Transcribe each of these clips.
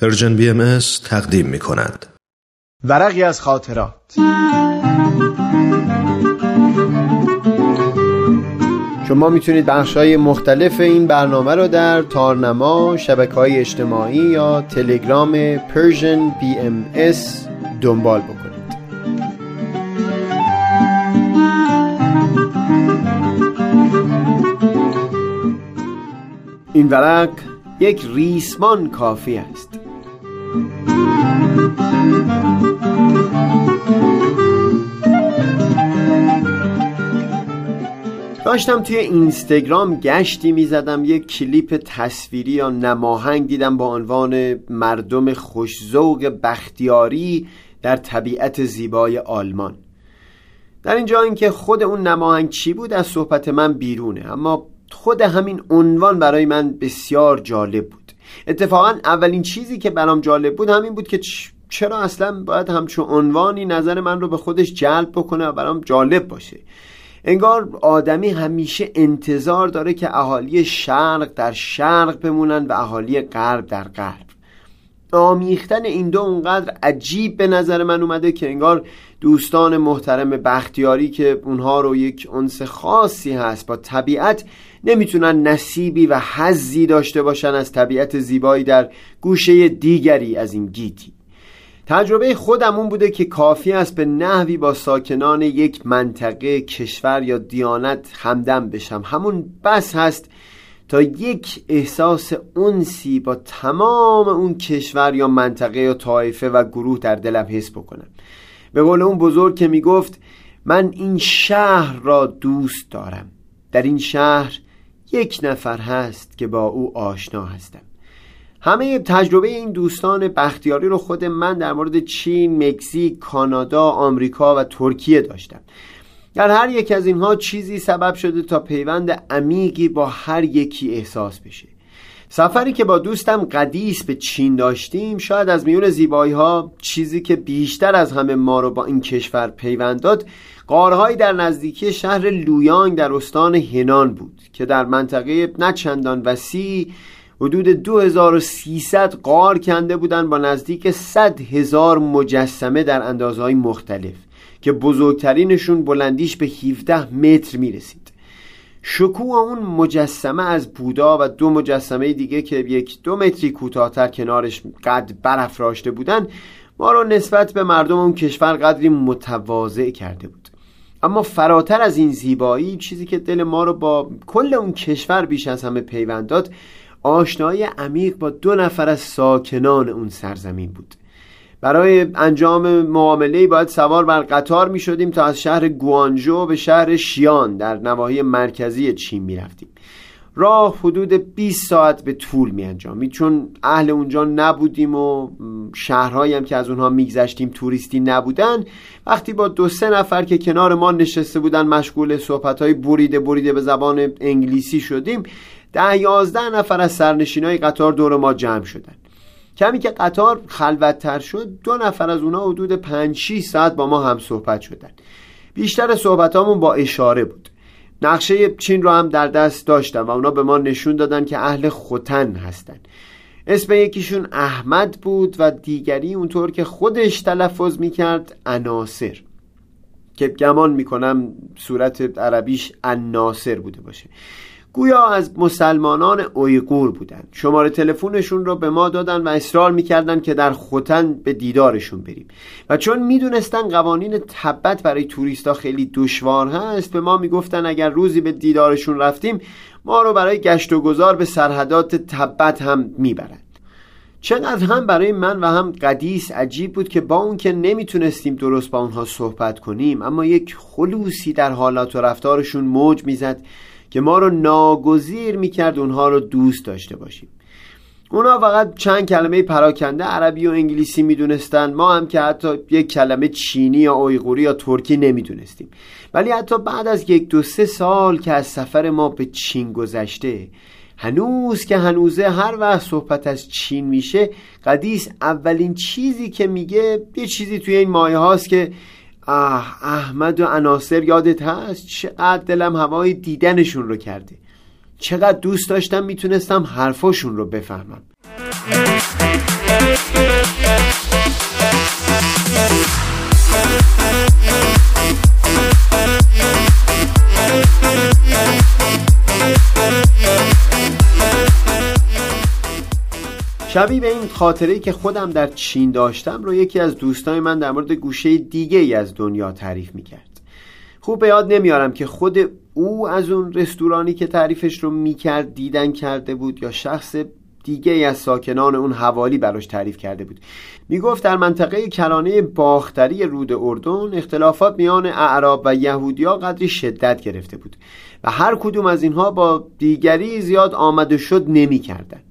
Persian BM تقدیم می کند. ورقی از خاطرات. شما می‌تونید بخش های مختلف این برنامه رو در تارنما، شبکه های اجتماعی یا تلگرام Persian BM دنبال بکنید. این ورق یک ریسمان کافی است. داشتم توی اینستاگرام گشتی می‌زدم یک کلیپ تصویری یا نماهنگ دیدم با عنوان مردم خوشزوق بختیاری در طبیعت زیبای آلمان. در اینجا اینکه خود اون نماهنگ چی بود از صحبت من بیرونه. اما خود همین عنوان برای من بسیار جالب بود. اتفاقا اولین چیزی که برام جالب بود همین بود که چرا اصلا باید همچون عنوانی نظر من رو به خودش جلب بکنه و برام جالب باشه. انگار آدمی همیشه انتظار داره که اهالی شرق در شرق بمونن و اهالی غرب در غرب. آمیختن این دو اونقدر عجیب به نظر من اومده که انگار دوستان محترم بختیاری که اونها رو یک انس خاصی هست با طبیعت نمی‌تونن نصیبی و حزی داشته باشن از طبیعت زیبایی در گوشه دیگری از این گیتی. تجربه خودمون بوده که کافی است به نحوی با ساکنان یک منطقه کشور یا دیانت همدم بشم. همون بس هست تا یک احساس انسی با تمام اون کشور یا منطقه یا طایفه و گروه در دلم حس بکنم. به قول اون بزرگ که می‌گفت من این شهر را دوست دارم. در این شهر یک نفر هست که با او آشنا هستم. همه تجربه این دوستان بختیاری رو خود من در مورد چین، مکزیک، کانادا، آمریکا و ترکیه داشتم. در هر یک از اینها چیزی سبب شده تا پیوند عمیقی با هر یکی احساس بشه. سفری که با دوستم قدیس به چین داشتیم شاید از میون زیبایی ها چیزی که بیشتر از همه ما رو با این کشور پیوند داد قارهایی در نزدیکی شهر لویانگ در استان هنان بود که در منطقه نه چندان وسیع حدود 2300 قار کنده بودند با نزدیک 100 هزار مجسمه در اندازهای مختلف که بزرگترینشون بلندیش به 17 متر می‌رسید. شکوه اون مجسمه از بودا و دو مجسمه دیگه که یک دو متری کوتاهتر کنارش قد برافراشته بودن ما رو نسبت به مردم اون کشور قدری متواضع کرده بود. اما فراتر از این زیبایی چیزی که دل ما رو با کل اون کشور بیش از همه پیوند داد آشنایی عمیق با دو نفر از ساکنان اون سرزمین بود. برای انجام معامله باید سوار بر قطار می شدیم تا از شهر گوانجو به شهر شیان در نواحی مرکزی چین می رفتیم راه حدود 20 ساعت به طول می انجامید چون اهل اونجا نبودیم و شهرهایی هم که از اونها میگذشتیم توریستی نبودن. وقتی با دو سه نفر که کنار ما نشسته بودن مشغول صحبت های بریده بریده به زبان انگلیسی شدیم ده یازده نفر از سرنشین های قطار دور ما جمع شدن. کمی که قطار خلوتتر شد دو نفر از اونها حدود 5 6 ساعت با ما هم صحبت شدن. بیشتر صحبتامون با اشاره بود. نقشه چین رو هم در دست داشتم و اونا به ما نشون دادن که اهل خوتن هستن. اسم یکیشون احمد بود و دیگری اونطور که خودش تلفظ می‌کرد عناصر. که گمان می‌کنم صورت عربیش الناصر بوده باشه. گویا از مسلمانان اویغور بودند شماره تلفنشون رو به ما دادن و اصرار می‌کردن که در خوتن به دیدارشون بریم. و چون می‌دونستن قوانین تبت برای توریستا خیلی دشوار هست به ما می‌گفتن اگر روزی به دیدارشون رفتیم ما رو برای گشت و گذار به سرحدات تبت هم می‌برند. چقدر هم برای من و هم قدیس عجیب بود که با اون که نمی‌تونستیم درست با اونها صحبت کنیم اما یک خلوصی در حالات و رفتارشون موج می‌زد که ما رو ناگزیر می‌کرد اونها رو دوست داشته باشیم. اونا فقط چند کلمه پراکنده عربی و انگلیسی می‌دونستن ما هم که حتی یک کلمه چینی یا اویغوری یا ترکی نمی‌دونستیم. ولی حتی بعد از یک دو سه سال که از سفر ما به چین گذشته هنوز که هنوزه هر وقت صحبت از چین میشه قدیس اولین چیزی که میگه یه چیزی توی این مایه هاست که آه احمد و عناصر یادت هست؟ چقدر دلم هوای دیدنشون رو کرده. چقدر دوست داشتم می‌تونستم حرفاشون رو بفهمم. شبیه به این خاطره که خودم در چین داشتم رو یکی از دوستای من در مورد گوشه دیگه ای از دنیا تعریف می‌کرد. خوب به یاد نمیارم که خود او از اون رستورانی که تعریفش رو می‌کرد دیدن کرده بود یا شخص دیگه ای از ساکنان اون حوالی براش تعریف کرده بود. می‌گفت در منطقه کرانه باختری رود اردن اختلافات میان اعراب و یهودیا قدری شدت گرفته بود و هر کدوم از اینها با دیگری زیاد آمده شد نمی‌کردند.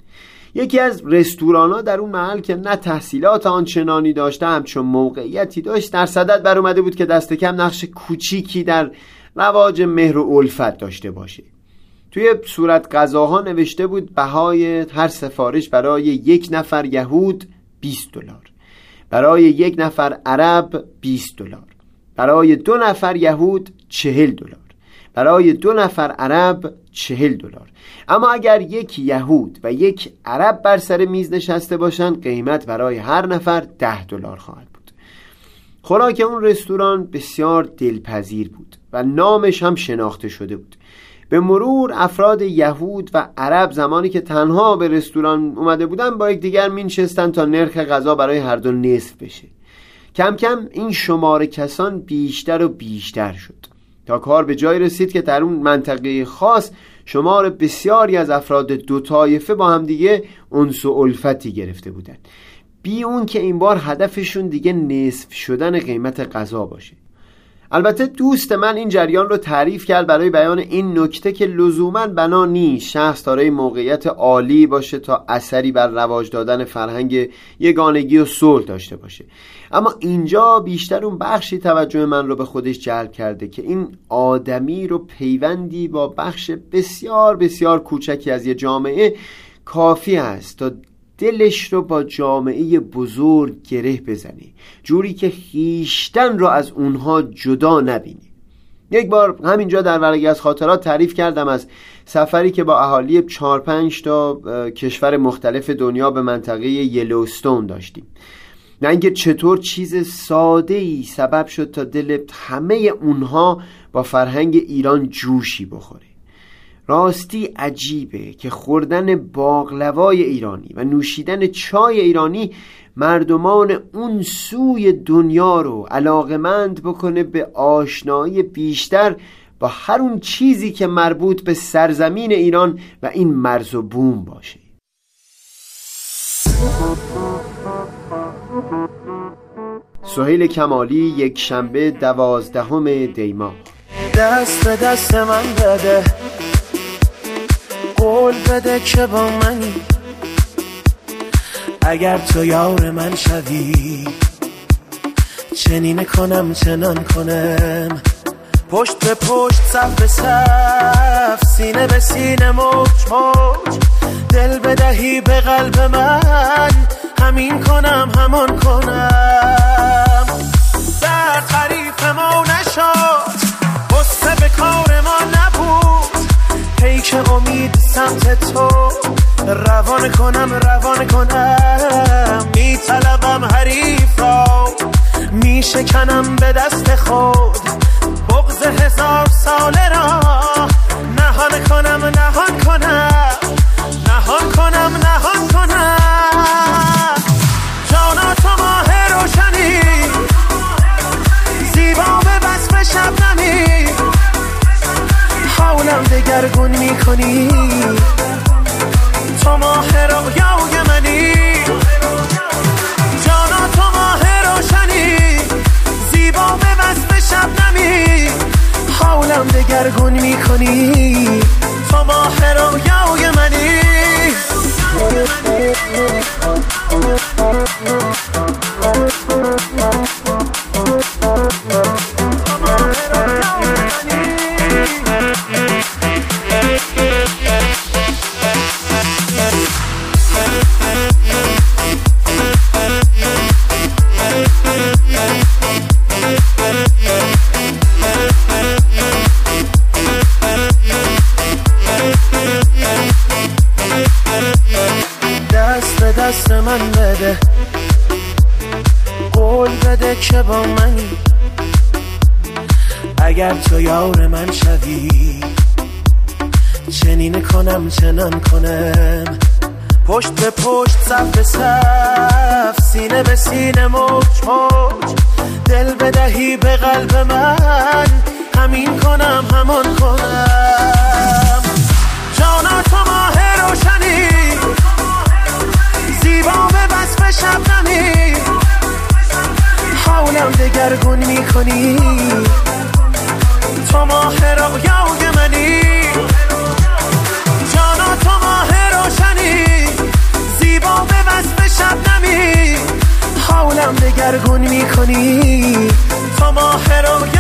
یکی از رستورانا در اون محل که نه تحصیلات آنچنانی داشته همچون موقعیتی داشت در صدد بر اومده بود که دست کم نقش کوچیکی در رواج مهر و الفت داشته باشه. توی صورت غذاها نوشته بود بهای هر سفارش برای یک نفر یهود 20 دلار. برای یک نفر عرب 20 دلار. برای دو نفر یهود 40 دلار. برای دو نفر عرب چهل دلار. اما اگر یک یهود و یک عرب بر سر میز نشسته باشند قیمت برای هر نفر ده دلار خواهد بود. خوراک اون رستوران بسیار دلپذیر بود و نامش هم شناخته شده بود. به مرور افراد یهود و عرب زمانی که تنها به رستوران اومده بودن با یکدیگر مینشستن تا نرخ غذا برای هر دو نصف بشه. کم کم این شمار کسان بیشتر و بیشتر شد. تا کار به جای رسید که در اون منطقه خاص شمار بسیاری از افراد دو طایفه با همدیگه انس و الفتی گرفته بودند. بی اون که این بار هدفشون دیگه نصف شدن قیمت غذا باشه. البته دوست من این جریان رو تعریف کرد برای بیان این نکته که لزوما بنا نیست شخص دارای موقعیت عالی باشه تا اثری بر رواج دادن فرهنگ یگانگی و صلح داشته باشه. اما اینجا بیشتر اون بخشی توجه من رو به خودش جلب کرده که این آدمی رو پیوندی با بخش بسیار بسیار کوچکی از یه جامعه کافی است تا دلش رو با جامعه بزرگ گره بزنی. جوری که خیشتن رو از اونها جدا نبینی. یک بار همینجا در ورقی از خاطرات تعریف کردم از سفری که با اهالی چهار پنج تا کشور مختلف دنیا به منطقه یلوستون داشتیم. نه اینکه چطور چیز ساده ای سبب شد تا دل همه اونها با فرهنگ ایران جوشی بخوره. راستی عجیبه که خوردن باقلوای ایرانی و نوشیدن چای ایرانی مردمان اون سوی دنیا رو علاقمند بکنه به آشنایی بیشتر با هر اون چیزی که مربوط به سرزمین ایران و این مرز و بوم باشه. سهیل کمالی یک شنبه دوازدهم دیما. دست به دست من بده. قول بده که با منی. اگر تو یار من شوی چنین کنم چنان کنم. پشت به پشت صف به صف سینه به سینه موج موج. دل بدهی به قلب من همین کنم همان کنم. سمت تو. روان کنم روان کنم. میطلبم حریف را میشکنم به دست خود. بغز هزار ساله را. دگرگون می‌کنی؟ من بده. قول بده که با منی اگر تو یار من شوی چنین کنم چنان کنم. پشت به پشت صف به صف سینه به سینه موج موج. دل بدهی به قلب من. دگرگون می‌کنی؟ تو ماه رویای